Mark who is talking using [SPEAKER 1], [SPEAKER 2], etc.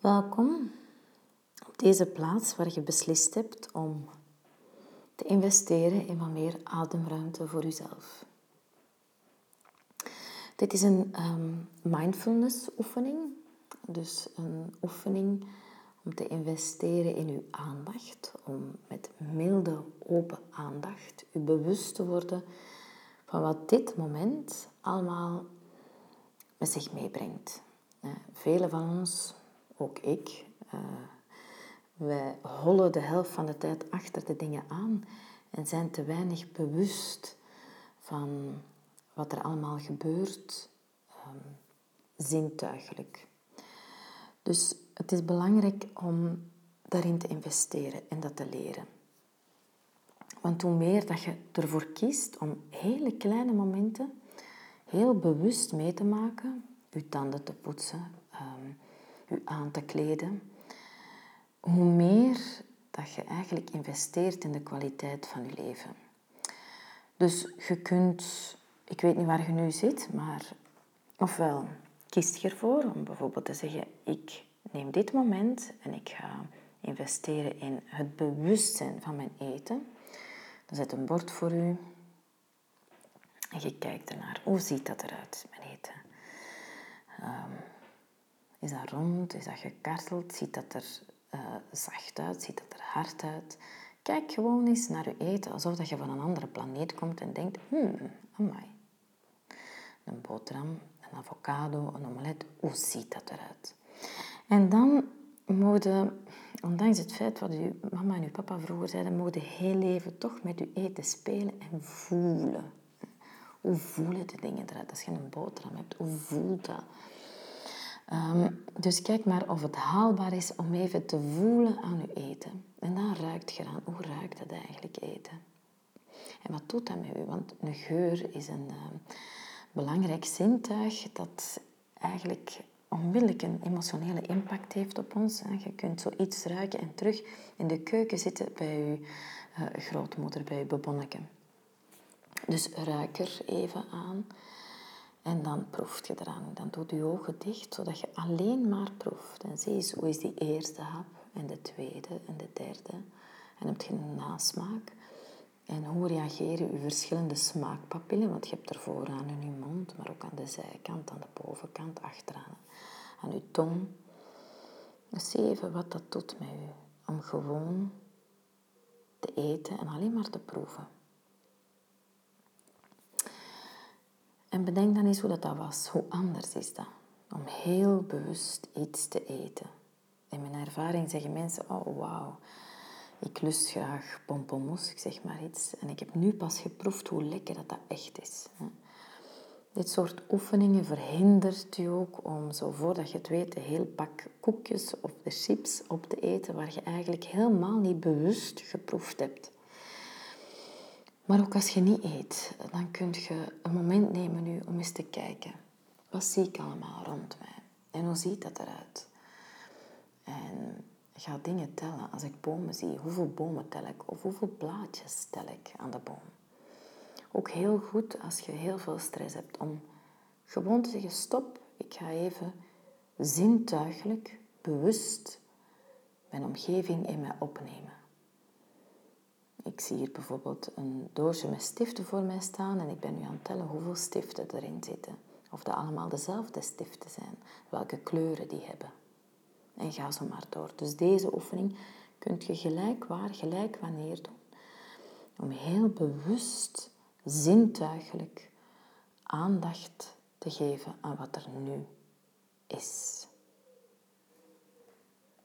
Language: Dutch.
[SPEAKER 1] Welkom op deze plaats waar je beslist hebt om te investeren in wat meer ademruimte voor jezelf. Dit is een um, mindfulness oefening, dus een oefening om te investeren in uw aandacht, om met milde, open aandacht u bewust te worden van wat dit moment allemaal met zich meebrengt. Velen van ons ook ik. Uh, wij hollen de helft van de tijd achter de dingen aan en zijn te weinig bewust van wat er allemaal gebeurt, um, zintuigelijk. Dus het is belangrijk om daarin te investeren en dat te leren. Want hoe meer dat je ervoor kiest om hele kleine momenten heel bewust mee te maken, je tanden te poetsen, um, u aan te kleden, hoe meer dat je eigenlijk investeert in de kwaliteit van je leven. Dus je kunt, ik weet niet waar je nu zit, maar ofwel kiest je ervoor om bijvoorbeeld te zeggen, ik neem dit moment en ik ga investeren in het bewustzijn van mijn eten. Dan zet een bord voor u en je kijkt ernaar. Hoe ziet dat eruit, mijn eten? Is dat rond? Is dat gekarteld? Ziet dat er uh, zacht uit? Ziet dat er hard uit? Kijk gewoon eens naar je eten alsof dat je van een andere planeet komt en denkt, hmm, amai. Een boterham, een avocado, een omelet, hoe ziet dat eruit? En dan mogen, ondanks het feit wat uw mama en uw papa vroeger zeiden, mogen heel leven toch met uw eten spelen en voelen. Hoe voelen de dingen eruit? Als je een boterham hebt, hoe voelt dat? Ehm, dus kijk maar of het haalbaar is om even te voelen aan je eten. En dan ruikt je aan. Hoe ruikt het eigenlijk eten? En wat doet dat met u? Want een geur is een uh, belangrijk zintuig dat eigenlijk onmiddellijk een emotionele impact heeft op ons. Je kunt zoiets ruiken en terug in de keuken zitten bij je uh, grootmoeder, bij je bebonneke. Dus ruik er even aan. En dan proeft je eraan. Dan doe je ogen dicht, zodat je alleen maar proeft. En zie eens, hoe is die eerste hap en de tweede en de derde. En heb je een nasmaak. En hoe reageren je verschillende smaakpapillen? Want je hebt er vooraan in je mond, maar ook aan de zijkant, aan de bovenkant, achteraan, aan je tong. Dus zie even wat dat doet met je. Om gewoon te eten en alleen maar te proeven. En bedenk dan eens hoe dat, dat was. Hoe anders is dat? Om heel bewust iets te eten. In mijn ervaring zeggen mensen, oh wauw, ik lust graag pompoenmos, ik zeg maar iets. En ik heb nu pas geproefd hoe lekker dat, dat echt is. Dit soort oefeningen verhindert je ook om zo voordat je het weet een heel pak koekjes of de chips op te eten waar je eigenlijk helemaal niet bewust geproefd hebt. Maar ook als je niet eet, dan kun je een moment nemen nu om eens te kijken. Wat zie ik allemaal rond mij? En hoe ziet dat eruit? En ga dingen tellen. Als ik bomen zie, hoeveel bomen tel ik? Of hoeveel blaadjes tel ik aan de boom? Ook heel goed als je heel veel stress hebt om gewoon te zeggen, stop, ik ga even zintuigelijk, bewust mijn omgeving in mij opnemen. Ik zie hier bijvoorbeeld een doosje met stiften voor mij staan en ik ben nu aan het tellen hoeveel stiften erin zitten. Of dat allemaal dezelfde stiften zijn, welke kleuren die hebben. En ga zo maar door. Dus deze oefening kunt je gelijk waar, gelijk wanneer doen. Om heel bewust, zintuigelijk aandacht te geven aan wat er nu is.